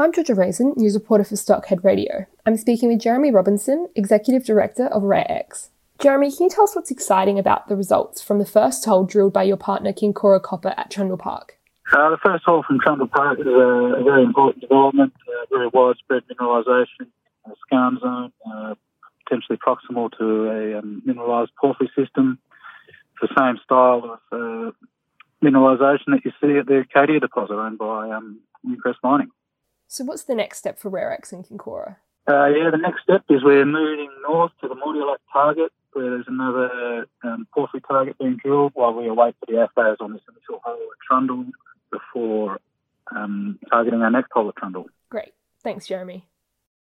I'm Georgia Raisin, news reporter for Stockhead Radio. I'm speaking with Jeremy Robinson, Executive Director of RareX. Jeremy, can you tell us what's exciting about the results from the first hole drilled by your partner Kincora Copper at Trundle Park? Uh, the first hole from Trundle Park is a, a very important development, uh, very widespread mineralisation, a skarn zone, uh, potentially proximal to a um, mineralised porphyry system. It's the same style of uh, mineralisation that you see at the Cadia deposit owned by um, Newcrest Mining. So, what's the next step for RareX and Kincora? Uh, yeah, the next step is we're moving north to the Mordialloc target, where there's another um, porphyry target being drilled while we await for the assays on this initial hole at Trundle before um, targeting our next hole at Trundle. Great. Thanks, Jeremy.